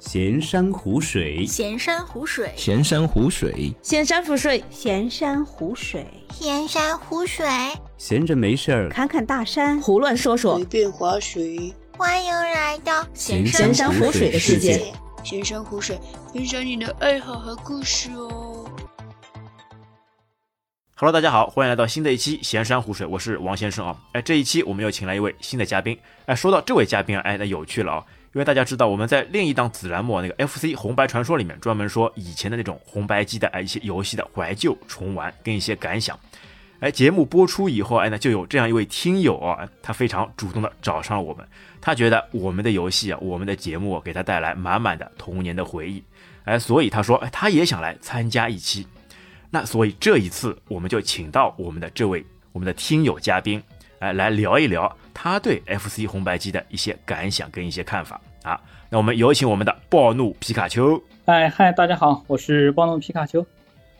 闲山湖水，闲山湖水，闲山湖水，闲山湖水，闲山湖水，闲山湖水，闲着没事儿。侃侃大山，胡乱说说，随便划水。欢迎来到闲闲山湖水的世界。闲山湖水，分享你的爱好和故事哦。Hello，大家好，欢迎来到新的一期《闲山湖水》，我是王先生啊。哎，这一期我们又请来一位新的嘉宾。哎，说到这位嘉宾啊，哎，那有趣了啊，因为大家知道我们在另一档子栏目那个 FC 红白传说里面，专门说以前的那种红白机的哎一些游戏的怀旧重玩跟一些感想。哎，节目播出以后，哎，那就有这样一位听友啊，他非常主动的找上了我们，他觉得我们的游戏啊，我们的节目啊给他带来满满的童年的回忆，哎，所以他说，哎，他也想来参加一期。那所以这一次我们就请到我们的这位我们的听友嘉宾，哎，来聊一聊他对 FC 红白机的一些感想跟一些看法啊。那我们有请我们的暴怒皮卡丘。嗨嗨，大家好，我是暴怒皮卡丘。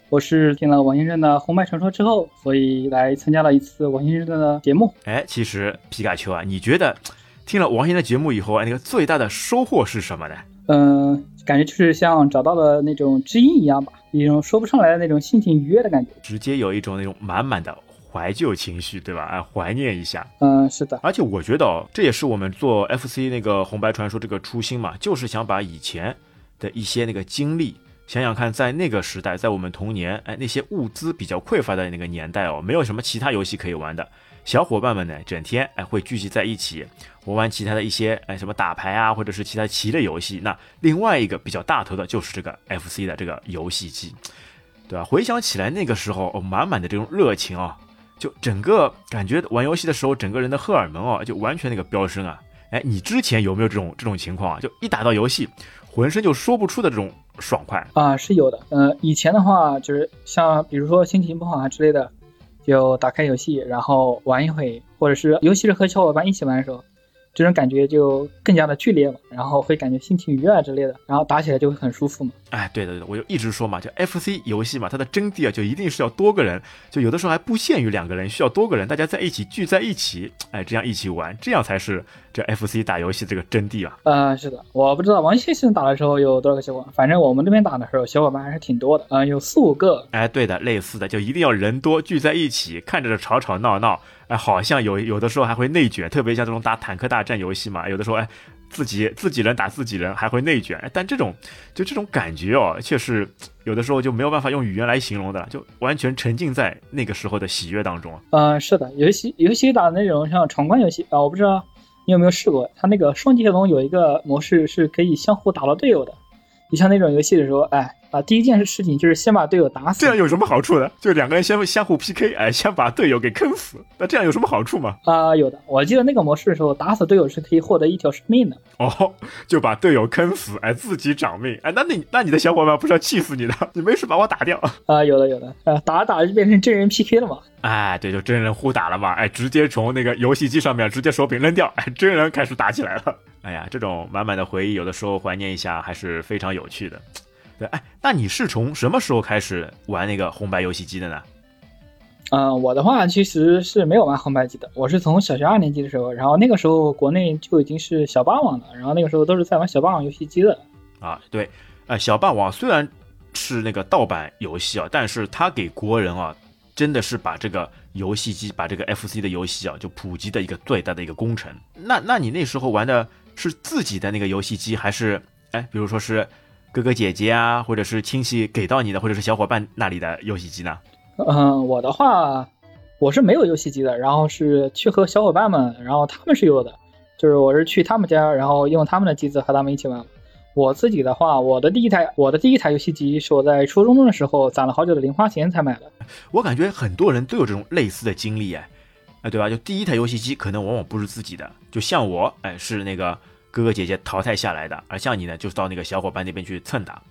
我是听了王先生的《红白传说》之后，所以来参加了一次王先生的节目。哎，其实皮卡丘啊，你觉得听了王先生的节目以后啊，那个最大的收获是什么呢？嗯、呃，感觉就是像找到了那种知音一样吧，一种说不上来的那种心情愉悦的感觉。直接有一种那种满满的怀旧情绪，对吧？哎，怀念一下。嗯，是的。而且我觉得哦，这也是我们做 FC 那个红白传说这个初心嘛，就是想把以前的一些那个经历。想想看，在那个时代，在我们童年，哎，那些物资比较匮乏的那个年代哦，没有什么其他游戏可以玩的，小伙伴们呢，整天哎会聚集在一起玩玩其他的一些哎什么打牌啊，或者是其他棋类游戏。那另外一个比较大头的就是这个 FC 的这个游戏机，对吧？回想起来那个时候，哦，满满的这种热情啊、哦，就整个感觉玩游戏的时候，整个人的荷尔蒙哦，就完全那个飙升啊！哎，你之前有没有这种这种情况啊？就一打到游戏，浑身就说不出的这种。爽快啊，是有的。呃，以前的话就是像比如说心情不好啊之类的，就打开游戏，然后玩一会，或者是尤其是和小伙伴一起玩的时候，这种感觉就更加的剧烈了，然后会感觉心情愉悦之类的，然后打起来就会很舒服嘛。哎，对的对的，我就一直说嘛，就 FC 游戏嘛，它的真谛啊，就一定是要多个人，就有的时候还不限于两个人，需要多个人，大家在一起聚在一起，哎，这样一起玩，这样才是这 FC 打游戏这个真谛啊。呃，是的，我不知道王先生打的时候有多少个小伙伴，反正我们这边打的时候小伙伴还是挺多的，嗯、呃，有四五个。哎，对的，类似的，就一定要人多聚在一起，看着吵吵闹闹，哎，好像有有的时候还会内卷，特别像这种打坦克大战游戏嘛，有的时候哎。自己自己人打自己人还会内卷，但这种就这种感觉哦，却是有的时候就没有办法用语言来形容的，就完全沉浸在那个时候的喜悦当中。呃，是的，游戏游戏打那种像闯关游戏啊、呃，我不知道你有没有试过，它那个双截龙有一个模式是可以相互打到队友的。你像那种游戏的时候，哎啊，第一件事情就是先把队友打死。这样有什么好处呢？就两个人先相互 PK，哎，先把队友给坑死。那这样有什么好处吗？啊、呃，有的。我记得那个模式的时候，打死队友是可以获得一条生命的。哦，就把队友坑死，哎，自己长命。哎，那你那你的小伙伴不是要气死你的？你没事把我打掉。啊、呃，有的有的。呃，打着打着就变成真人 PK 了嘛。哎，对，就真人互打了嘛。哎，直接从那个游戏机上面直接手柄扔掉，哎，真人开始打起来了。哎呀，这种满满的回忆，有的时候怀念一下还是非常有趣的。对，哎，那你是从什么时候开始玩那个红白游戏机的呢？嗯、呃，我的话其实是没有玩红白机的，我是从小学二年级的时候，然后那个时候国内就已经是小霸王了，然后那个时候都是在玩小霸王游戏机的。啊，对，呃，小霸王虽然是那个盗版游戏啊，但是它给国人啊，真的是把这个游戏机，把这个 FC 的游戏啊，就普及的一个最大的一个工程。那那你那时候玩的是自己的那个游戏机，还是哎，比如说是？哥哥姐姐啊，或者是亲戚给到你的，或者是小伙伴那里的游戏机呢？嗯，我的话，我是没有游戏机的，然后是去和小伙伴们，然后他们是有的，就是我是去他们家，然后用他们的机子和他们一起玩。我自己的话，我的第一台，我的第一台游戏机是我在初中的时候攒了好久的零花钱才买的。我感觉很多人都有这种类似的经历，哎，哎，对吧？就第一台游戏机可能往往不是自己的，就像我，哎，是那个。哥哥姐姐淘汰下来的，而像你呢，就是到那个小伙伴那边去蹭打。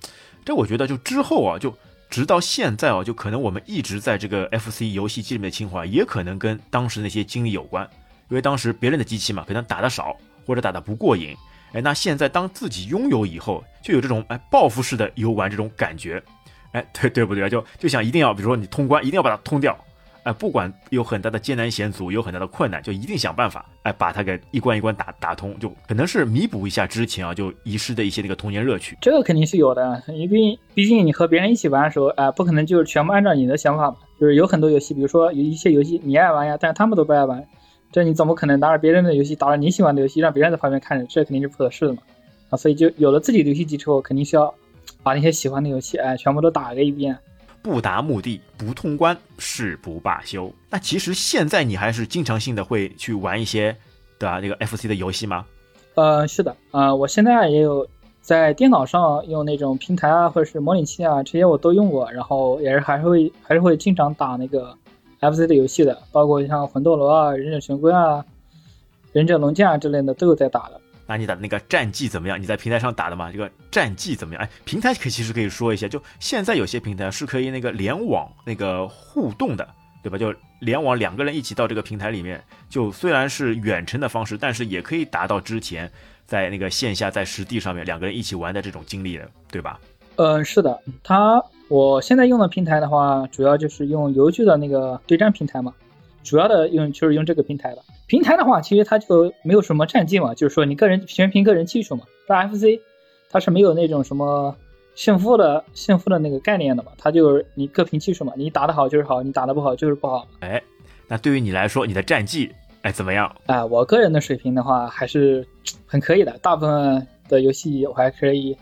这我觉得就之后啊，就直到现在啊，就可能我们一直在这个 FC 游戏机里面的情怀，也可能跟当时那些经历有关。因为当时别人的机器嘛，可能打得少或者打得不过瘾，哎，那现在当自己拥有以后，就有这种哎报复式的游玩这种感觉，哎，对对不对啊？就就想一定要，比如说你通关，一定要把它通掉。哎，不管有很大的艰难险阻，有很大的困难，就一定想办法，哎，把它给一关一关打打通，就可能是弥补一下之前啊就遗失的一些那个童年乐趣。这个肯定是有的，因为毕竟你和别人一起玩的时候，哎、不可能就是全部按照你的想法嘛。就是有很多游戏，比如说有一些游戏你爱玩呀，但是他们都不爱玩，这你怎么可能拿着别人的游戏，打了你喜欢的游戏，让别人在旁边看着，这肯定是不合适的嘛。啊，所以就有了自己的游戏机之后，肯定是要把那些喜欢的游戏，哎，全部都打个一遍。不达目的不通关，誓不罢休。那其实现在你还是经常性的会去玩一些，对吧？这个 FC 的游戏吗？呃，是的，呃，我现在也有在电脑上用那种平台啊，或者是模拟器啊，这些我都用过，然后也是还是会还是会经常打那个 FC 的游戏的，包括像魂斗罗啊、忍者神龟啊、忍者龙剑啊之类的都有在打的。那你打的那个战绩怎么样？你在平台上打的吗？这个战绩怎么样？哎，平台可其实可以说一下，就现在有些平台是可以那个联网那个互动的，对吧？就联网两个人一起到这个平台里面，就虽然是远程的方式，但是也可以达到之前在那个线下在实地上面两个人一起玩的这种经历的，对吧？嗯，是的，它我现在用的平台的话，主要就是用邮局的那个对战平台嘛，主要的用就是用这个平台吧。平台的话，其实它就没有什么战绩嘛，就是说你个人全凭个人技术嘛。但 FC 它是没有那种什么胜负的胜负的那个概念的嘛，它就是你各凭技术嘛，你打得好就是好，你打得不好就是不好。哎，那对于你来说，你的战绩哎怎么样？哎，我个人的水平的话还是很可以的，大部分的游戏我还可以，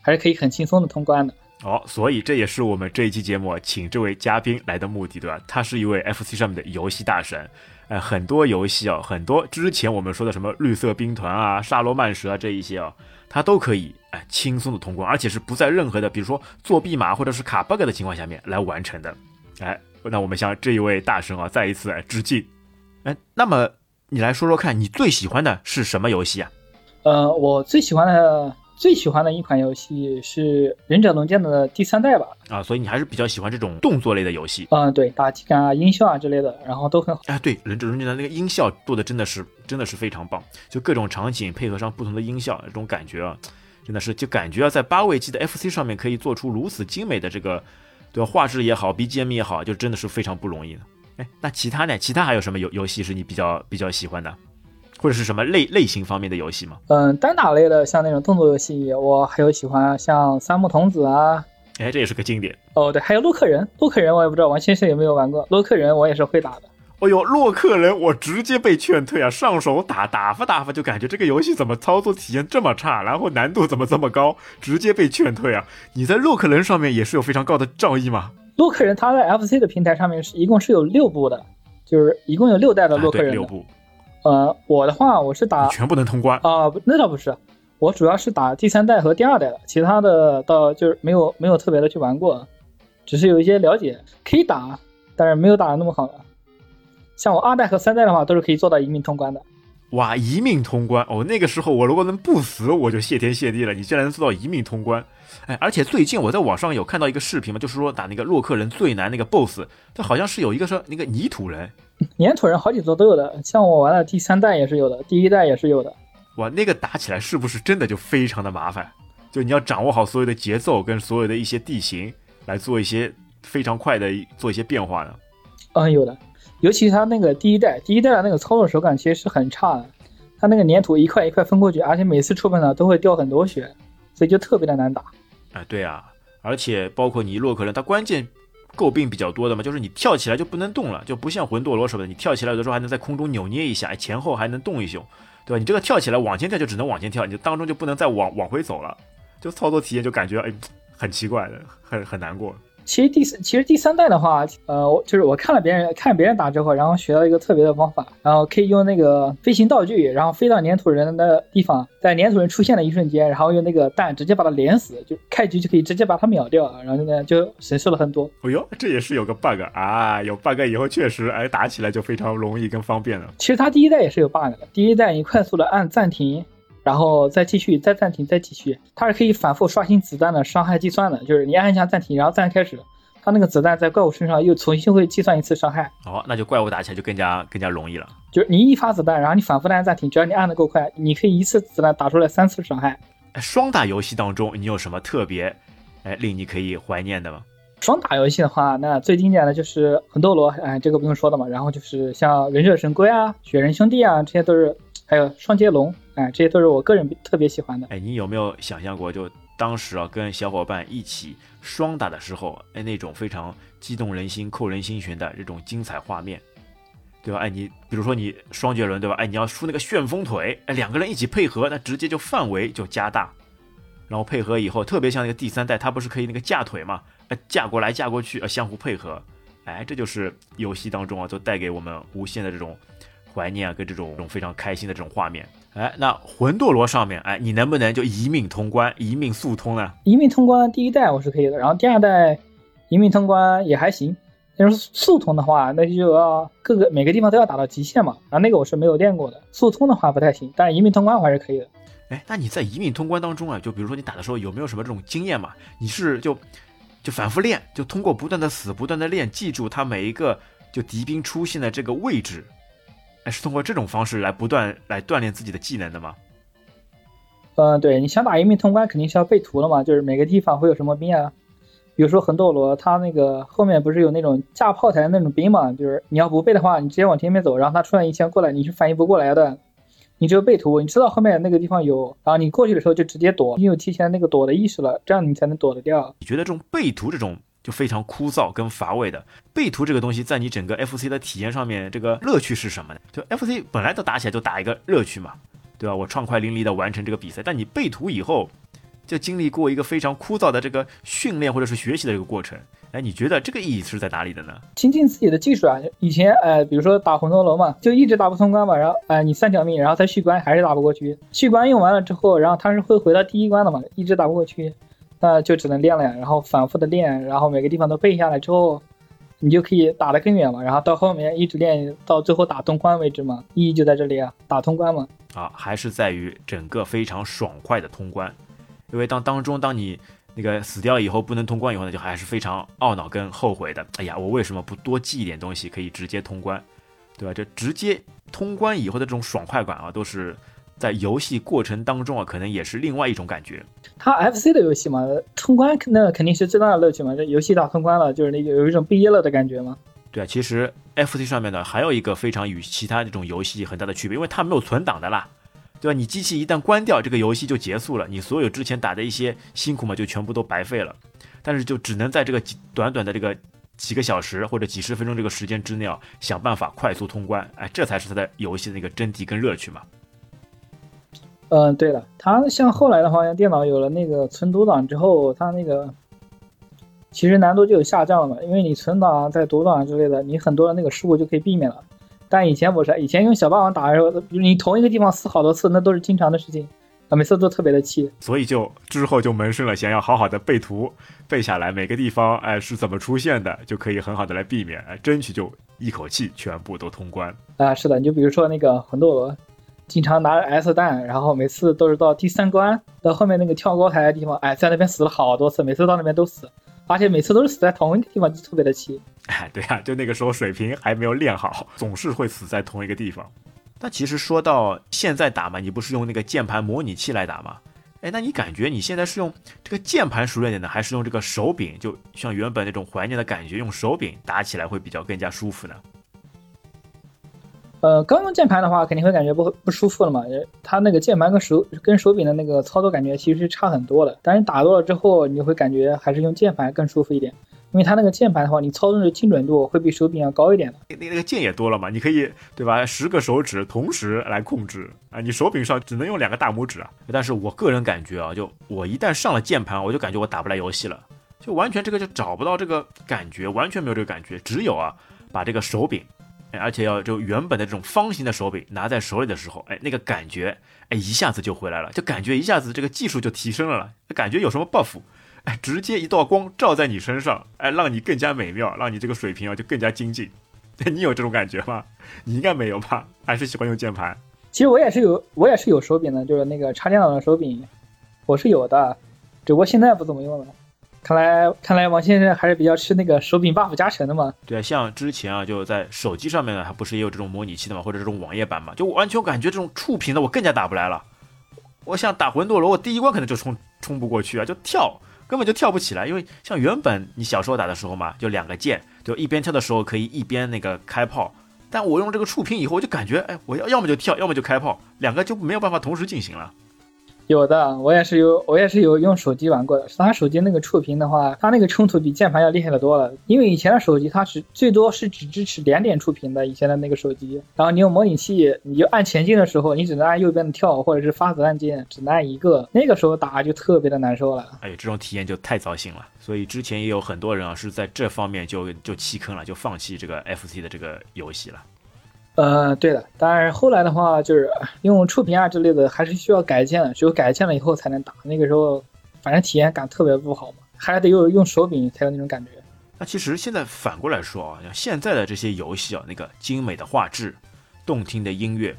还是可以很轻松的通关的。哦，所以这也是我们这一期节目请这位嘉宾来的目的，对吧？他是一位 FC 上面的游戏大神，呃，很多游戏啊，很多之前我们说的什么绿色兵团啊、沙罗曼蛇啊这一些啊，他都可以哎轻松的通关，而且是不在任何的比如说作弊码或者是卡 bug 的情况下面来完成的。哎，那我们向这一位大神啊再一次哎致敬。哎，那么你来说说看你最喜欢的是什么游戏啊？呃，我最喜欢的最喜欢的一款游戏是《忍者龙剑》的第三代吧。啊，所以你还是比较喜欢这种动作类的游戏。嗯，对，打击感啊、音效啊之类的，然后都很好。哎，对，忍者龙剑的那个音效做的真的是真的是非常棒，就各种场景配合上不同的音效，这种感觉啊，真的是就感觉啊，在八位机的 FC 上面可以做出如此精美的这个，对吧？画质也好，BGM 也好，就真的是非常不容易的。哎，那其他呢？其他还有什么游游戏是你比较比较喜欢的，或者是什么类类型方面的游戏吗？嗯，单打类的像那种动作游戏，我还有喜欢像三木童子啊。哎，这也是个经典。哦，对，还有洛克人，洛克人我也不知道王先生有没有玩过，洛克人我也是会打的。哦呦，洛克人我直接被劝退啊！上手打打发打发，就感觉这个游戏怎么操作体验这么差，然后难度怎么这么高，直接被劝退啊！你在洛克人上面也是有非常高的造诣吗？洛克人他在 FC 的平台上面是一共是有六部的，就是一共有六代的洛克人、啊。六部。呃，我的话我是打全部能通关啊、呃？那倒不是，我主要是打第三代和第二代的，其他的倒就是没有没有特别的去玩过，只是有一些了解，可以打，但是没有打的那么好的。像我二代和三代的话，都是可以做到一命通关的。哇，一命通关哦！那个时候我如果能不死，我就谢天谢地了。你竟然能做到一命通关，哎！而且最近我在网上有看到一个视频嘛，就是说打那个洛克人最难那个 BOSS，它好像是有一个是那个泥土人，粘土人好几座都有的，像我玩的第三代也是有的，第一代也是有的。哇，那个打起来是不是真的就非常的麻烦？就你要掌握好所有的节奏跟所有的一些地形，来做一些非常快的做一些变化呢？嗯，有的。尤其他那个第一代，第一代的那个操作手感其实是很差的，它那个粘土一块一块分过去，而且每次触碰呢都会掉很多血，所以就特别的难打。啊，对啊，而且包括你洛克人，他关键诟病比较多的嘛，就是你跳起来就不能动了，就不像魂斗罗什么的，你跳起来有的时候还能在空中扭捏一下，前后还能动一宿，对吧？你这个跳起来往前跳就只能往前跳，你当中就不能再往往回走了，就操作体验就感觉哎很奇怪的，很很难过。其实第其实第三代的话，呃，就是我看了别人看别人打之后，然后学到一个特别的方法，然后可以用那个飞行道具，然后飞到粘土人的地方，在粘土人出现的一瞬间，然后用那个蛋直接把他连死，就开局就可以直接把他秒掉，然后呢就省事了很多。哎呦，这也是有个 bug 啊，有 bug 以后确实哎打起来就非常容易跟方便了。其实它第一代也是有 bug 的，第一代你快速的按暂停。然后再继续，再暂停，再继续，它是可以反复刷新子弹的伤害计算的，就是你按一下暂停，然后再开始。它那个子弹在怪物身上又重新会计算一次伤害，哦，那就怪物打起来就更加更加容易了。就是你一发子弹，然后你反复的按暂停，只要你按的够快，你可以一次子弹打出来三次伤害。双打游戏当中，你有什么特别哎令你可以怀念的吗？双打游戏的话，那最经典的就是魂斗罗，哎，这个不用说的嘛。然后就是像忍者神龟啊、雪人兄弟啊，这些都是，还有双截龙，哎，这些都是我个人特别喜欢的。哎，你有没有想象过，就当时啊，跟小伙伴一起双打的时候，哎，那种非常激动人心、扣人心弦的这种精彩画面，对吧？哎，你比如说你双截轮，对吧？哎，你要出那个旋风腿，哎，两个人一起配合，那直接就范围就加大。然后配合以后，特别像那个第三代，它不是可以那个架腿嘛？呃，架过来架过去，呃，相互配合，哎，这就是游戏当中啊，都带给我们无限的这种怀念啊，跟这种这种非常开心的这种画面。哎，那魂斗罗上面，哎，你能不能就一命通关，一命速通呢？一命通关第一代我是可以的，然后第二代一命通关也还行。但是速通的话，那就要各个每个地方都要打到极限嘛。然后那个我是没有练过的，速通的话不太行，但是一命通关我还是可以的。哎，那你在一命通关当中啊，就比如说你打的时候有没有什么这种经验嘛？你是就就反复练，就通过不断的死、不断的练，记住他每一个就敌兵出现的这个位置，哎，是通过这种方式来不断来锻炼自己的技能的吗？嗯，对，你想打一命通关肯定是要背图的嘛，就是每个地方会有什么兵啊，比如说魂斗罗，他那个后面不是有那种架炮台的那种兵嘛，就是你要不背的话，你直接往前面走，然后他突然一枪过来，你是反应不过来的。你只有背图，你知道后面那个地方有，然后你过去的时候就直接躲，你有提前那个躲的意识了，这样你才能躲得掉。你觉得这种背图这种就非常枯燥跟乏味的背图这个东西，在你整个 FC 的体验上面，这个乐趣是什么呢？就 FC 本来都打起来就打一个乐趣嘛，对吧？我畅快淋漓的完成这个比赛，但你背图以后，就经历过一个非常枯燥的这个训练或者是学习的这个过程。哎，你觉得这个意义是在哪里的呢？精进自己的技术啊！以前，呃，比如说打魂斗罗嘛，就一直打不通关嘛，然后，哎，你三条命，然后再续关还是打不过去。续关用完了之后，然后它是会回到第一关的嘛，一直打不过去，那就只能练了呀。然后反复的练，然后每个地方都背下来之后，你就可以打得更远嘛。然后到后面一直练到最后打通关为止嘛，意义就在这里啊，打通关嘛。啊，还是在于整个非常爽快的通关，因为当当中当你。那个死掉以后不能通关以后呢，就还是非常懊恼跟后悔的。哎呀，我为什么不多记一点东西，可以直接通关，对吧？这直接通关以后的这种爽快感啊，都是在游戏过程当中啊，可能也是另外一种感觉。它 FC 的游戏嘛，通关那肯定是最大的乐趣嘛。这游戏打通关了，就是那个有一种毕业了的感觉嘛。对啊，其实 FC 上面呢，还有一个非常与其他这种游戏很大的区别，因为它没有存档的啦。对吧？你机器一旦关掉，这个游戏就结束了，你所有之前打的一些辛苦嘛，就全部都白费了。但是就只能在这个短短的这个几个小时或者几十分钟这个时间之内啊，想办法快速通关，哎，这才是它的游戏的那个真谛跟乐趣嘛。嗯，对了，它像后来的话，像电脑有了那个存读档之后，它那个其实难度就有下降了，因为你存档在读档之类的，你很多的那个失误就可以避免了。但以前不是，以前用小霸王打的时候，你同一个地方死好多次，那都是经常的事情，啊，每次都特别的气。所以就之后就萌生了想要好好的背图背下来，每个地方哎是怎么出现的，就可以很好的来避免，哎，争取就一口气全部都通关。啊，是的，你就比如说那个魂斗罗，经常拿着 S 弹，然后每次都是到第三关到后面那个跳高台的地方，哎，在那边死了好多次，每次到那边都死。而且每次都是死在同一个地方，就特别的气。哎，对啊，就那个时候水平还没有练好，总是会死在同一个地方。但其实说到现在打嘛，你不是用那个键盘模拟器来打吗？哎，那你感觉你现在是用这个键盘熟练点呢，还是用这个手柄？就像原本那种怀念的感觉，用手柄打起来会比较更加舒服呢？呃，刚用键盘的话，肯定会感觉不不舒服了嘛。它那个键盘跟手跟手柄的那个操作感觉其实是差很多的。但是打多了之后，你会感觉还是用键盘更舒服一点，因为它那个键盘的话，你操纵的精准度会比手柄要高一点的。那那个键也多了嘛，你可以对吧？十个手指同时来控制啊，你手柄上只能用两个大拇指啊。但是我个人感觉啊，就我一旦上了键盘，我就感觉我打不来游戏了，就完全这个就找不到这个感觉，完全没有这个感觉。只有啊，把这个手柄。而且要就原本的这种方形的手柄拿在手里的时候，哎，那个感觉，哎，一下子就回来了，就感觉一下子这个技术就提升了了，感觉有什么 buff，哎，直接一道光照在你身上，哎，让你更加美妙，让你这个水平啊就更加精进。你有这种感觉吗？你应该没有吧？还是喜欢用键盘？其实我也是有，我也是有手柄的，就是那个插电脑的手柄，我是有的，只不过现在不怎么用了。看来，看来王先生还是比较吃那个手柄 buff 加成的嘛。对啊，像之前啊，就在手机上面呢，它不是也有这种模拟器的嘛，或者这种网页版嘛，就完全感觉这种触屏的我更加打不来了。我想打魂斗罗，我第一关可能就冲冲不过去啊，就跳，根本就跳不起来。因为像原本你小时候打的时候嘛，就两个键，就一边跳的时候可以一边那个开炮。但我用这个触屏以后，我就感觉，哎，我要要么就跳，要么就开炮，两个就没有办法同时进行了。有的，我也是有，我也是有用手机玩过的。它手机那个触屏的话，它那个冲突比键盘要厉害的多了。因为以前的手机它只最多是只支持两点触屏的，以前的那个手机。然后你用模拟器，你就按前进的时候，你只能按右边的跳或者是发子按键，只能按一个。那个时候打就特别的难受了。哎，这种体验就太糟心了。所以之前也有很多人啊是在这方面就就弃坑了，就放弃这个 FC 的这个游戏了。呃，对的，当然后来的话，就是用触屏啊之类的，还是需要改键的，只有改键了以后才能打。那个时候，反正体验感特别不好嘛，还得有用手柄才有那种感觉。那其实现在反过来说啊，像现在的这些游戏啊，那个精美的画质、动听的音乐，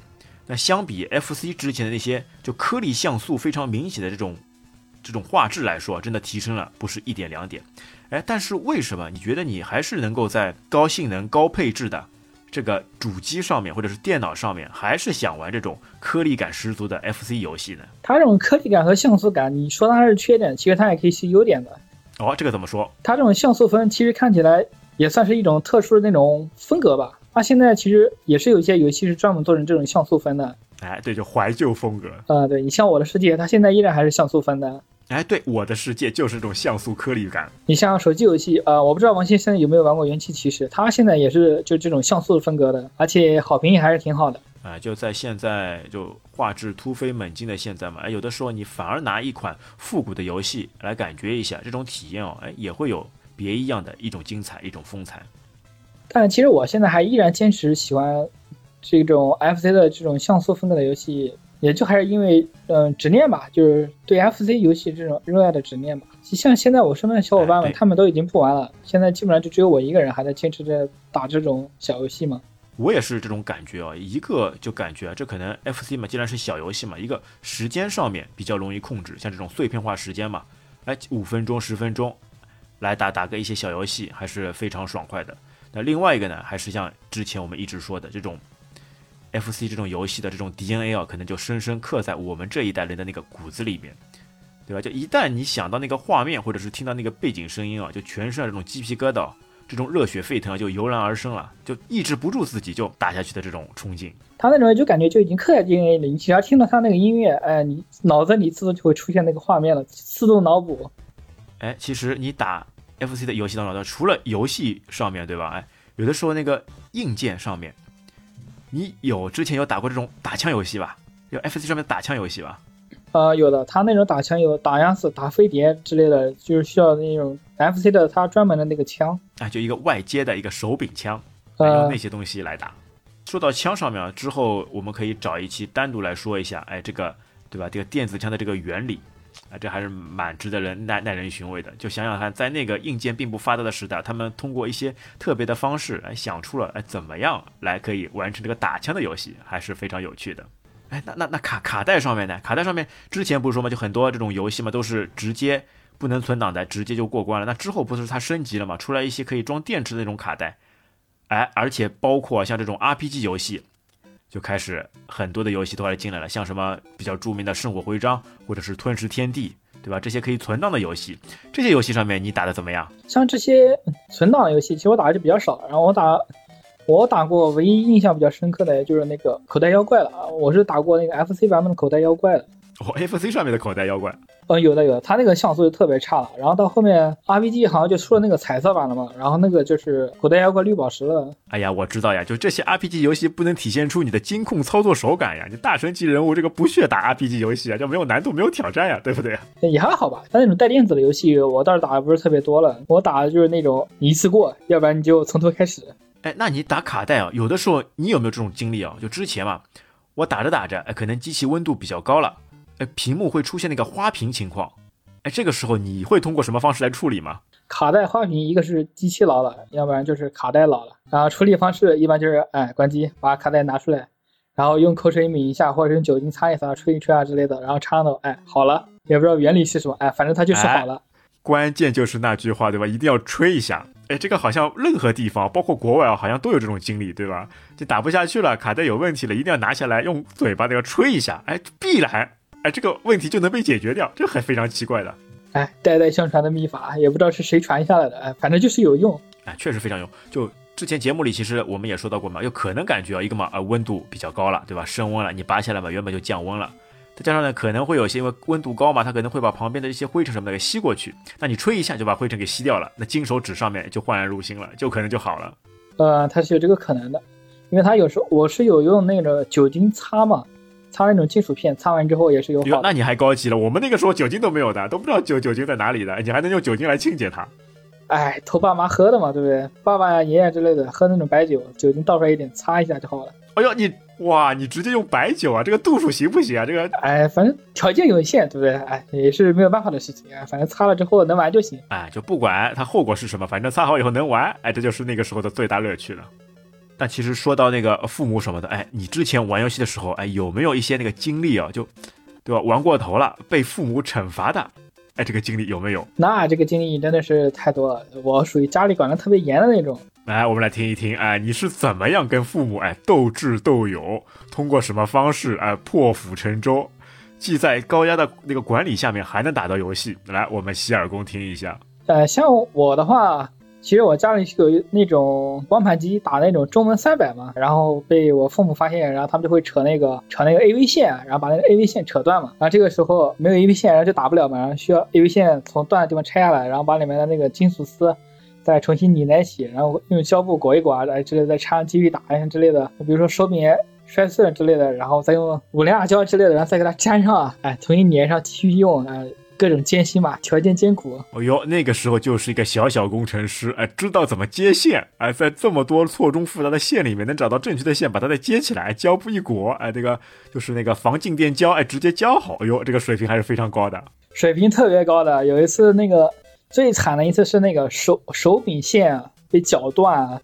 那相比 FC 之前的那些就颗粒像素非常明显的这种这种画质来说，真的提升了不是一点两点。哎，但是为什么你觉得你还是能够在高性能、高配置的？这个主机上面或者是电脑上面，还是想玩这种颗粒感十足的 FC 游戏呢？它这种颗粒感和像素感，你说它是缺点，其实它也可以是优点的。哦，这个怎么说？它这种像素分其实看起来也算是一种特殊的那种风格吧。它现在其实也是有一些游戏是专门做成这种像素分的。哎，对，就怀旧风格。啊，对你像我的世界，它现在依然还是像素分的。哎，对，我的世界就是这种像素颗粒感。你像手机游戏，呃，我不知道王先生有没有玩过《元气骑士》，他现在也是就这种像素风格的，而且好评也还是挺好的。啊，就在现在就画质突飞猛进的现在嘛，哎，有的时候你反而拿一款复古的游戏来感觉一下这种体验哦，哎，也会有别一样的一种精彩，一种风采。但其实我现在还依然坚持喜欢这种 FC 的这种像素风格的游戏。也就还是因为，嗯，执念吧，就是对 FC 游戏这种热爱的执念吧。像现在我身边的小伙伴们，他们都已经不玩了，现在基本上就只有我一个人还在坚持着打这种小游戏嘛。我也是这种感觉啊，一个就感觉这可能 FC 嘛，既然是小游戏嘛，一个时间上面比较容易控制，像这种碎片化时间嘛，哎，五分钟、十分钟来打打个一些小游戏，还是非常爽快的。那另外一个呢，还是像之前我们一直说的这种。FC 这种游戏的这种 DNA 啊，可能就深深刻在我们这一代人的那个骨子里面，对吧？就一旦你想到那个画面，或者是听到那个背景声音啊，就全身这种鸡皮疙瘩，这种热血沸腾啊，就油然而生了，就抑制不住自己就打下去的这种冲劲。他那种就感觉就已经刻在 DNA 里，你只要听到他那个音乐，哎，你脑子里自动就会出现那个画面了，自动脑补。哎，其实你打 FC 的游戏当中，除了游戏上面对吧？哎，有的时候那个硬件上面。你有之前有打过这种打枪游戏吧？有 FC 上面打枪游戏吧？呃，有的，他那种打枪有打鸭子、打飞碟之类的，就是需要那种 FC 的他专门的那个枪啊，就一个外接的一个手柄枪，用那些东西来打。说到枪上面，之后我们可以找一期单独来说一下，哎，这个对吧？这个电子枪的这个原理。啊，这还是蛮值得人耐耐人寻味的。就想想看，在那个硬件并不发达的时代，他们通过一些特别的方式来想出了，哎，怎么样来可以完成这个打枪的游戏，还是非常有趣的。哎，那那那卡卡带上面呢？卡带上面之前不是说嘛，就很多这种游戏嘛，都是直接不能存档的，直接就过关了。那之后不是它升级了嘛，出来一些可以装电池的那种卡带，哎，而且包括像这种 RPG 游戏。就开始很多的游戏都开始进来了，像什么比较著名的《圣火徽章》或者是《吞食天地》，对吧？这些可以存档的游戏，这些游戏上面你打的怎么样？像这些存档游戏，其实我打的就比较少。然后我打，我打过唯一印象比较深刻的就是那个口袋妖怪了啊，我是打过那个 FC 版本的口袋妖怪的。哦，FC 上面的口袋妖怪，嗯，有的有的，它那个像素就特别差了。然后到后面 RPG 好像就出了那个彩色版了嘛，然后那个就是口袋妖怪绿宝石了。哎呀，我知道呀，就这些 RPG 游戏不能体现出你的精控操作手感呀，你大神级人物这个不屑打 RPG 游戏啊，就没有难度，没有挑战呀，对不对？也还好吧，但那种带电子的游戏我倒是打的不是特别多了，我打的就是那种一次过，要不然你就从头开始。哎，那你打卡带啊，有的时候你有没有这种经历啊？就之前嘛，我打着打着，哎，可能机器温度比较高了。哎，屏幕会出现那个花屏情况，哎，这个时候你会通过什么方式来处理吗？卡带花屏，一个是机器老了，要不然就是卡带老了。然后处理方式一般就是，哎，关机，把卡带拿出来，然后用口水抿一下，或者用酒精擦一擦、吹一吹啊之类的，然后插到，哎，好了。也不知道原理是什么，哎，反正它就是好了。关键就是那句话，对吧？一定要吹一下。哎，这个好像任何地方，包括国外啊，好像都有这种经历，对吧？就打不下去了，卡带有问题了，一定要拿下来，用嘴巴那个吹一下，哎，必然。哎，这个问题就能被解决掉，这还非常奇怪的。哎，代代相传的秘法，也不知道是谁传下来的，哎，反正就是有用。哎，确实非常用。就之前节目里其实我们也说到过嘛，有可能感觉啊，一个嘛，呃温度比较高了，对吧？升温了，你拔下来嘛，原本就降温了。再加上呢，可能会有些因为温度高嘛，它可能会把旁边的一些灰尘什么的给吸过去。那你吹一下就把灰尘给吸掉了，那金手指上面就焕然如新了，就可能就好了。呃，它是有这个可能的，因为它有时候我是有用那个酒精擦嘛，擦那种金属片，擦完之后也是有好，那你还高级了，我们那个时候酒精都没有的，都不知道酒酒精在哪里的，你还能用酒精来清洁它。哎，偷爸妈喝的嘛，对不对？爸爸呀、爷爷之类的喝那种白酒，酒精倒出来一点，擦一下就好了。哎呦，你哇，你直接用白酒啊，这个度数行不行啊？这个哎，反正条件有限，对不对？哎，也是没有办法的事情啊。反正擦了之后能玩就行。哎，就不管它后果是什么，反正擦好以后能玩，哎，这就是那个时候的最大乐趣了。但其实说到那个父母什么的，哎，你之前玩游戏的时候，哎，有没有一些那个经历啊？就对吧，玩过头了，被父母惩罚的，哎，这个经历有没有？那这个经历真的是太多了，我属于家里管得特别严的那种。来，我们来听一听，哎，你是怎么样跟父母哎斗智斗勇，通过什么方式哎破釜沉舟，既在高压的那个管理下面还能打到游戏？来，我们洗耳恭听一下。呃，像我的话，其实我家里是有那种光盘机，打那种中文三百嘛，然后被我父母发现，然后他们就会扯那个扯那个 AV 线，然后把那个 AV 线扯断嘛，然后这个时候没有 AV 线，然后就打不了嘛，然后需要 AV 线从断的地方拆下来，然后把里面的那个金属丝再重新拧在一起，然后用胶布裹一裹啊，哎之类，再插上继续打呀之类的，比如说手柄摔碎了之类的，然后再用五零二胶之类的，然后再给它粘上，哎，重新粘上继续用，哎，各种艰辛嘛，条件艰苦。哦呦，那个时候就是一个小小工程师，哎，知道怎么接线，哎，在这么多错综复杂的线里面能找到正确的线，把它再接起来，胶布一裹，哎，这个就是那个防静电胶，哎，直接胶好。哎呦，这个水平还是非常高的。水平特别高的。有一次那个最惨的一次是那个手手柄线啊被绞断啊，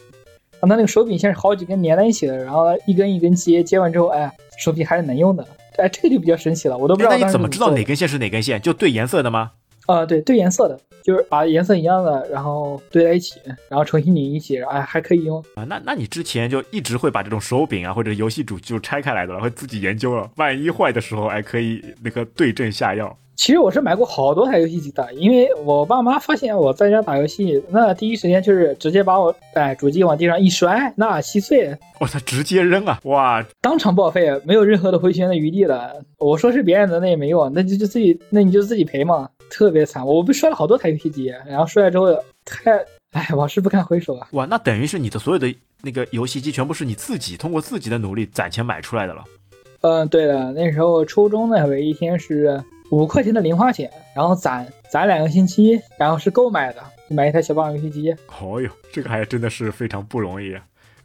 它那个手柄线是好几根连在一起的，然后一根一根接，接完之后，哎，手柄还是能用的。哎，这个就比较神奇了，我都不知道那你怎么知道哪根线是哪根线？就对颜色的吗？啊、对，对颜色的，就是把颜色一样的，然后堆在一起，然后重新拧一起，哎，还可以用。啊，那那你之前就一直会把这种手柄啊或者游戏主机就拆开来的，然后自己研究了，万一坏的时候，哎，可以那个对症下药。其实我是买过好多台游戏机的，因为我爸妈发现我在家打游戏，那第一时间就是直接把我哎主机往地上一摔，那稀碎，我操，直接扔啊！哇，当场报废，没有任何的回旋的余地了。我说是别人的那也没用，那就就自己，那你就自己赔嘛，特别惨。我被摔了好多台游戏机，然后摔了之后太，哎，往事不堪回首啊。哇，那等于是你的所有的那个游戏机全部是你自己通过自己的努力攒钱买出来的了。嗯，对的，那时候初中那会一天是五块钱的零花钱，然后攒攒两个星期，然后是购买的，买一台小霸王游戏机。哦哟，这个还真的是非常不容易。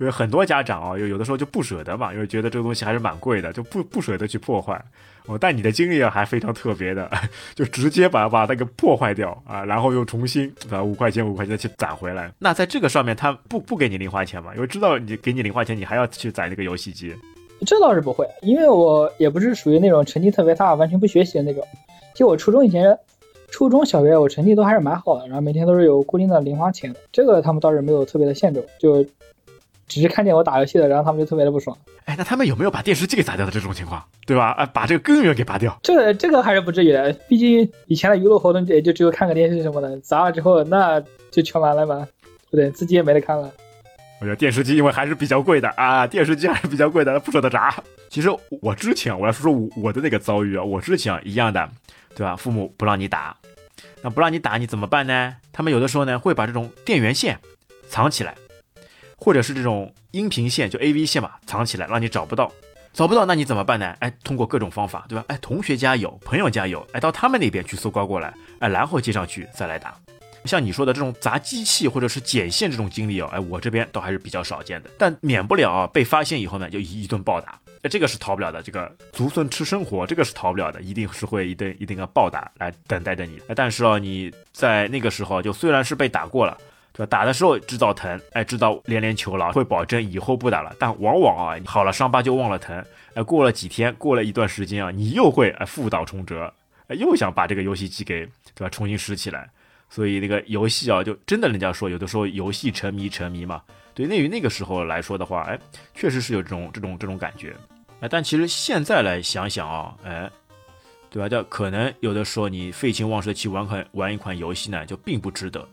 因为很多家长啊，有有的时候就不舍得嘛，因为觉得这个东西还是蛮贵的，就不不舍得去破坏。哦，但你的经历啊还非常特别的，就直接把把那个破坏掉啊，然后又重新把五块钱五块钱去攒回来。那在这个上面，他不不给你零花钱嘛？因为知道你给你零花钱，你还要去攒这个游戏机。这倒是不会，因为我也不是属于那种成绩特别差、完全不学习的那种。就我初中以前，初中小学我成绩都还是蛮好的，然后每天都是有固定的零花钱的，这个他们倒是没有特别的限制，就只是看见我打游戏的，然后他们就特别的不爽。哎，那他们有没有把电视机给砸掉的这种情况，对吧？啊，把这个根源给拔掉。这个这个还是不至于的，毕竟以前的娱乐活动也就只有看个电视什么的，砸了之后那就全完了嘛，对不对？自己也没得看了。电视机因为还是比较贵的啊，电视机还是比较贵的，不舍得砸。其实我之前我要说说我我的那个遭遇啊，我之前一样的，对吧？父母不让你打，那不让你打你怎么办呢？他们有的时候呢会把这种电源线藏起来，或者是这种音频线就 AV 线嘛藏起来，让你找不到。找不到那你怎么办呢？哎，通过各种方法，对吧？哎，同学家有，朋友家有，哎，到他们那边去搜刮过来，哎，然后接上去再来打。像你说的这种砸机器或者是剪线这种经历哦，哎，我这边倒还是比较少见的，但免不了啊被发现以后呢，就一一顿暴打，哎，这个是逃不了的，这个竹笋吃生活，这个是逃不了的，一定是会一顿一定要暴打来等待着你。但是哦，你在那个时候就虽然是被打过了。对吧？打的时候知道疼，哎，知道连连求饶，会保证以后不打了。但往往啊，好了伤疤就忘了疼，哎，过了几天，过了一段时间啊，你又会哎复蹈重辙，哎，又想把这个游戏机给对吧重新拾起来。所以那个游戏啊，就真的人家说，有的时候游戏沉迷沉迷嘛。对，那于那个时候来说的话，哎，确实是有这种这种这种感觉。哎，但其实现在来想想啊，哎，对吧？就可能有的时候你废寝忘食的去玩款玩一款游戏呢，就并不值得。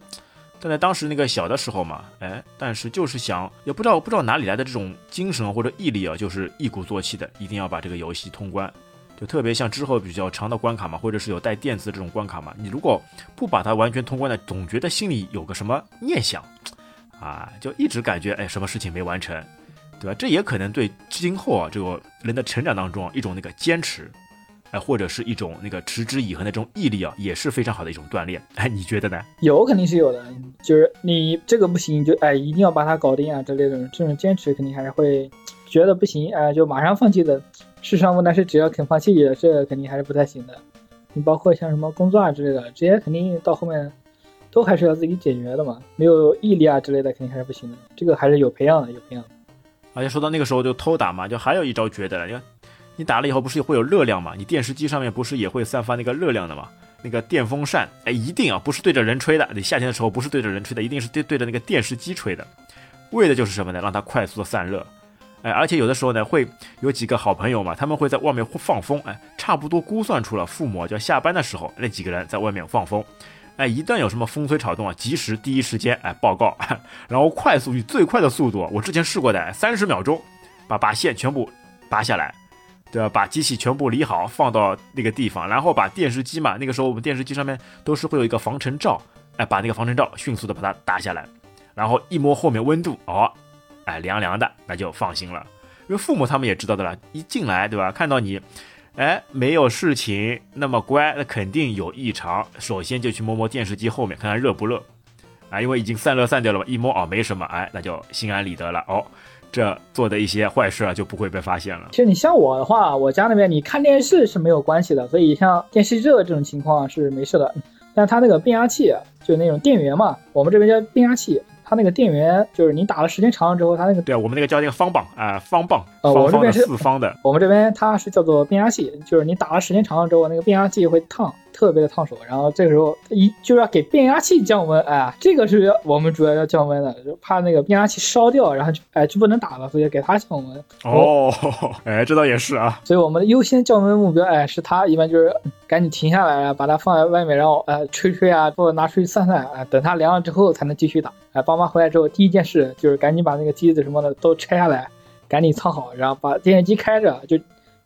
但在当时那个小的时候嘛，哎，但是就是想，也不知道不知道哪里来的这种精神或者毅力啊，就是一鼓作气的，一定要把这个游戏通关。就特别像之后比较长的关卡嘛，或者是有带电子这种关卡嘛，你如果不把它完全通关呢，总觉得心里有个什么念想，啊，就一直感觉哎，什么事情没完成，对吧？这也可能对今后啊这个人的成长当中啊一种那个坚持。哎，或者是一种那个持之以恒的这种毅力啊，也是非常好的一种锻炼。哎，你觉得呢？有肯定是有的，就是你这个不行，就哎一定要把它搞定啊之类的这种坚持，肯定还是会觉得不行，哎就马上放弃的。世上无难事，只要肯放弃，这肯定还是不太行的。你包括像什么工作啊之类的，这些肯定到后面都还是要自己解决的嘛。没有毅力啊之类的，肯定还是不行的。这个还是有培养的，有培养。而且说到那个时候就偷打嘛，就还有一招绝的，你看。你打了以后不是会有热量嘛？你电视机上面不是也会散发那个热量的嘛？那个电风扇，哎，一定啊，不是对着人吹的。你夏天的时候不是对着人吹的，一定是对对着那个电视机吹的，为的就是什么呢？让它快速的散热。哎，而且有的时候呢，会有几个好朋友嘛，他们会在外面放风。哎，差不多估算出了父母就要下班的时候，那几个人在外面放风。哎，一旦有什么风吹草动啊，及时第一时间哎报告，然后快速以最快的速度，我之前试过的，三十秒钟把把线全部拔下来。对吧？把机器全部理好，放到那个地方，然后把电视机嘛，那个时候我们电视机上面都是会有一个防尘罩，哎，把那个防尘罩迅速的把它打下来，然后一摸后面温度，哦，哎，凉凉的，那就放心了。因为父母他们也知道的了，一进来，对吧？看到你，哎，没有事情，那么乖，那肯定有异常。首先就去摸摸电视机后面，看看热不热，啊，因为已经散热散掉了嘛，一摸哦，没什么，哎，那就心安理得了，哦。这做的一些坏事啊，就不会被发现了。其实你像我的话，我家那边你看电视是没有关系的，所以像电视热这种情况是没事的。但它那个变压器，就那种电源嘛，我们这边叫变压器，它那个电源就是你打了时间长了之后，它那个对啊，我们那个叫那个方棒啊，方棒，呃，我这边是四方的，我们这边它是叫做变压器，就是你打了时间长了之后，那个变压器会烫。特别的烫手，然后这个时候一就要给变压器降温，哎，这个是我们主要要降温的，就怕那个变压器烧掉，然后就哎就不能打了，所以给它降温。哦，哎，这倒也是啊。所以我们优先降温目标，哎，是它一般就是赶紧停下来，把它放在外面，然后呃吹吹啊，或者拿出去散散，啊，等它凉了之后才能继续打。哎，爸妈回来之后第一件事就是赶紧把那个机子什么的都拆下来，赶紧藏好，然后把电视机开着，就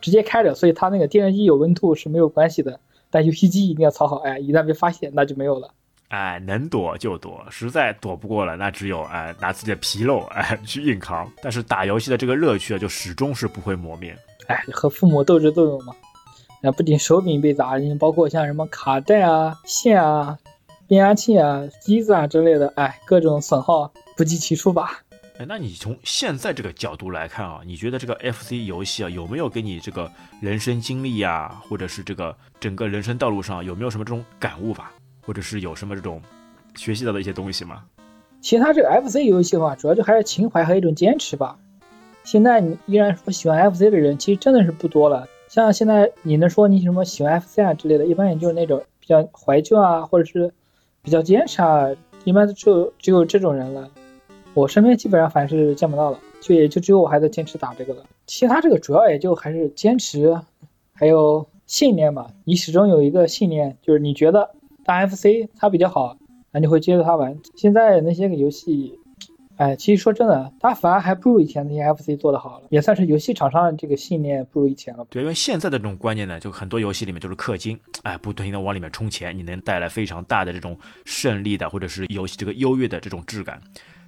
直接开着，所以它那个电视机有温度是没有关系的。但游戏机一定要藏好，哎，一旦被发现，那就没有了。哎，能躲就躲，实在躲不过了，那只有哎拿自己的皮肉哎去硬扛。但是打游戏的这个乐趣啊，就始终是不会磨灭。哎，和父母斗智斗勇嘛。那不仅手柄被砸，包括像什么卡带啊、线啊、变压器啊、机子啊之类的，哎，各种损耗不计其数吧。哎，那你从现在这个角度来看啊，你觉得这个 FC 游戏啊，有没有给你这个人生经历呀，或者是这个整个人生道路上有没有什么这种感悟吧，或者是有什么这种学习到的一些东西吗？其他这个 FC 游戏的话，主要就还是情怀和一种坚持吧。现在你依然说喜欢 FC 的人，其实真的是不多了。像现在你能说你什么喜欢 FC 啊之类的，一般也就是那种比较怀旧啊，或者是比较坚持啊，一般就只有这种人了。我身边基本上反是见不到了，就也就只有我还在坚持打这个了。其他这个主要也就还是坚持，还有信念吧。你始终有一个信念，就是你觉得打 FC 它比较好，那你会接着它玩。现在那些个游戏。哎，其实说真的，它反而还不如以前那些 FC 做的好了，也算是游戏厂商的这个信念不如以前了。对，因为现在的这种观念呢，就很多游戏里面就是氪金，哎，不停的往里面充钱，你能带来非常大的这种胜利的，或者是游戏这个优越的这种质感。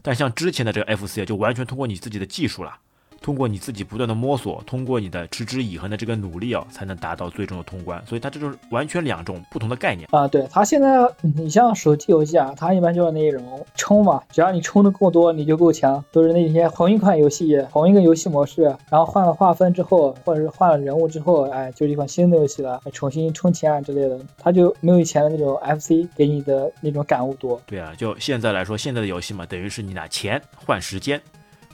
但像之前的这个 FC 啊就完全通过你自己的技术了。通过你自己不断的摸索，通过你的持之以恒的这个努力啊，才能达到最终的通关。所以它这就是完全两种不同的概念啊。对它现在，你像手机游戏啊，它一般就是那种充嘛，只要你充的够多，你就够强。都是那些同一款游戏，同一个游戏模式，然后换了划分之后，或者是换了人物之后，哎，就是一款新的游戏了，重新充钱啊之类的，它就没有以前的那种 FC 给你的那种感悟多。对啊，就现在来说，现在的游戏嘛，等于是你拿钱换时间。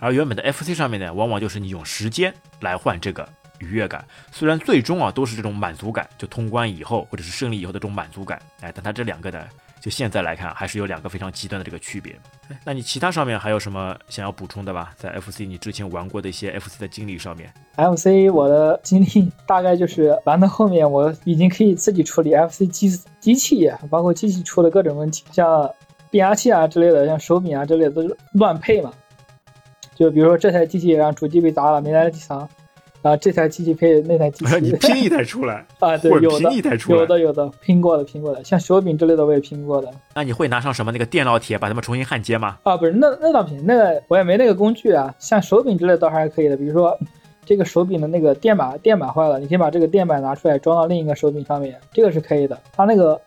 而原本的 FC 上面呢，往往就是你用时间来换这个愉悦感，虽然最终啊都是这种满足感，就通关以后或者是胜利以后的这种满足感，哎，但它这两个呢，就现在来看，还是有两个非常极端的这个区别。那你其他上面还有什么想要补充的吧？在 FC 你之前玩过的一些 FC 的经历上面，FC 我的经历大概就是玩到后面，我已经可以自己处理 FC 机机器，包括机器出了各种问题，像变压器啊之类的，像手柄啊之类的都乱配嘛。就比如说这台机器然后主机被砸了，没来得及藏，然后这台机器配那台机器，你拼一台出来，啊，对有的拼一台出来有的有的拼过的拼过的，像手柄之类的我也拼过的。那你会拿上什么那个电烙铁把它们重新焊接吗？啊，不是，那那倒不行，那个我也没那个工具啊。像手柄之类的倒还是可以的，比如说这个手柄的那个电板电板坏了，你可以把这个电板拿出来装到另一个手柄上面，这个是可以的。它那个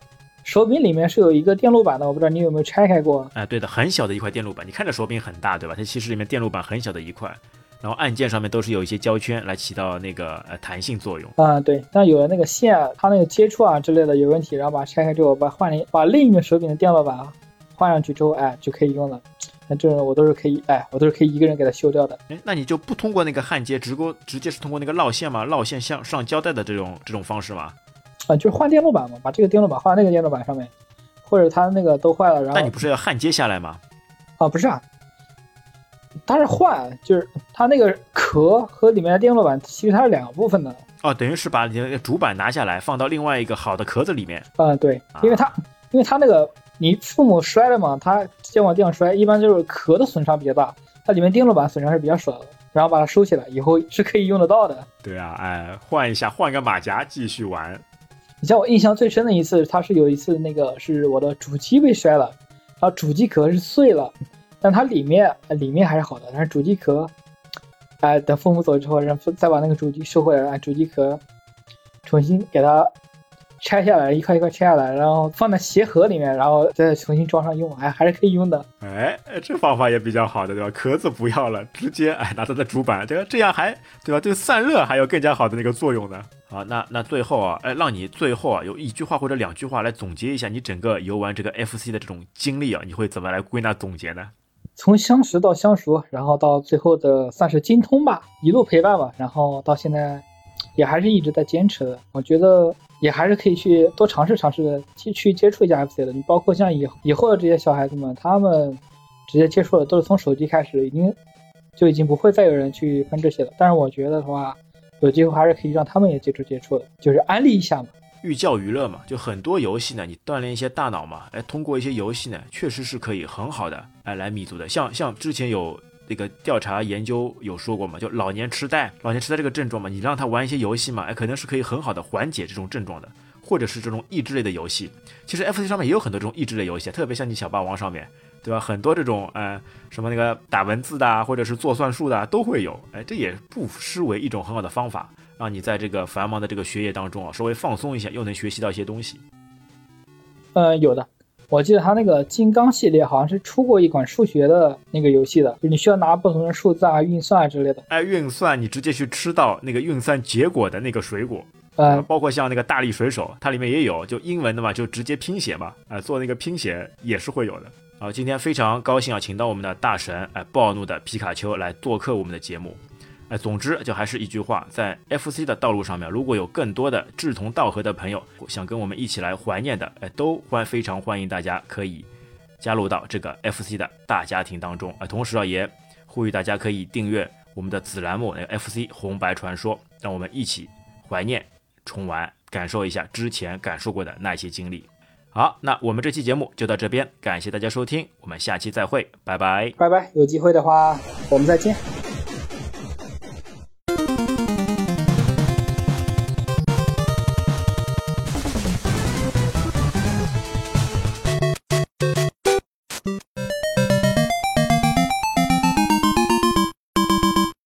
手柄里面是有一个电路板的，我不知道你有没有拆开过。哎，对的，很小的一块电路板，你看着手柄很大，对吧？它其实里面电路板很小的一块，然后按键上面都是有一些胶圈来起到那个呃弹性作用。啊、对，但有了那个线啊，它那个接触啊之类的有问题，然后把它拆开之后，把换另把另一个手柄的电路板换上去之后，哎，就可以用了。那这种我都是可以，哎，我都是可以一个人给它修掉的。哎，那你就不通过那个焊接，直过直接是通过那个绕线吗？绕线向上胶带的这种这种方式吗？啊，就是换电路板嘛，把这个电路板换到那个电路板上面，或者它那个都坏了，然后那你不是要焊接下来吗？啊，不是啊，它是换，就是它那个壳和里面的电路板其实它是两个部分的。哦，等于是把你的那个主板拿下来，放到另外一个好的壳子里面。嗯、对，因为它因为它那个你父母摔了嘛，它先往地上摔，一般就是壳的损伤比较大，它里面电路板损伤是比较少的。然后把它收起来，以后是可以用得到的。对啊，哎，换一下，换个马甲继续玩。你像我印象最深的一次，它是有一次那个是我的主机被摔了，然后主机壳是碎了，但它里面里面还是好的，但是主机壳，哎、等父母走之后，然后再把那个主机收回来，主机壳重新给它拆下来，一块一块拆下来，然后放在鞋盒里面，然后再重新装上用，哎，还是可以用的。哎，这方法也比较好的，对吧？壳子不要了，直接哎拿它的主板，这个这样还对吧？对散热还有更加好的那个作用呢。好，那那最后啊，哎，让你最后啊有一句话或者两句话来总结一下你整个游玩这个 FC 的这种经历啊，你会怎么来归纳总结呢？从相识到相熟，然后到最后的算是精通吧，一路陪伴吧，然后到现在也还是一直在坚持的。我觉得也还是可以去多尝试尝试的，去去接触一下 FC 的。你包括像以以后的这些小孩子们，他们直接接触的都是从手机开始，已经就已经不会再有人去分这些了。但是我觉得的话，有机会还是可以让他们也接触接触的，就是安利一下嘛。寓教于乐嘛，就很多游戏呢，你锻炼一些大脑嘛，哎，通过一些游戏呢，确实是可以很好的哎来弥足的。像像之前有那个调查研究有说过嘛，就老年痴呆，老年痴呆这个症状嘛，你让他玩一些游戏嘛，哎，可能是可以很好的缓解这种症状的，或者是这种益智类的游戏。其实 FC 上面也有很多这种益智类游戏，特别像你小霸王上面，对吧？很多这种呃什么那个打文字的啊，或者是做算术的啊，都会有，哎，这也不失为一种很好的方法。让你在这个繁忙的这个学业当中啊，稍微放松一下，又能学习到一些东西。嗯，有的。我记得他那个金刚系列好像是出过一款数学的那个游戏的，就你需要拿不同的数字啊、运算啊之类的。哎，运算你直接去吃到那个运算结果的那个水果，呃，包括像那个大力水手，它里面也有，就英文的嘛，就直接拼写嘛，啊、做那个拼写也是会有的。啊，今天非常高兴啊，请到我们的大神哎，暴怒的皮卡丘来做客我们的节目。哎，总之就还是一句话，在 FC 的道路上面，如果有更多的志同道合的朋友想跟我们一起来怀念的，哎，都欢非常欢迎大家可以加入到这个 FC 的大家庭当中啊。同时啊，也呼吁大家可以订阅我们的子栏目那个 FC 红白传说，让我们一起怀念、重玩，感受一下之前感受过的那些经历。好，那我们这期节目就到这边，感谢大家收听，我们下期再会，拜拜。拜拜，有机会的话我们再见。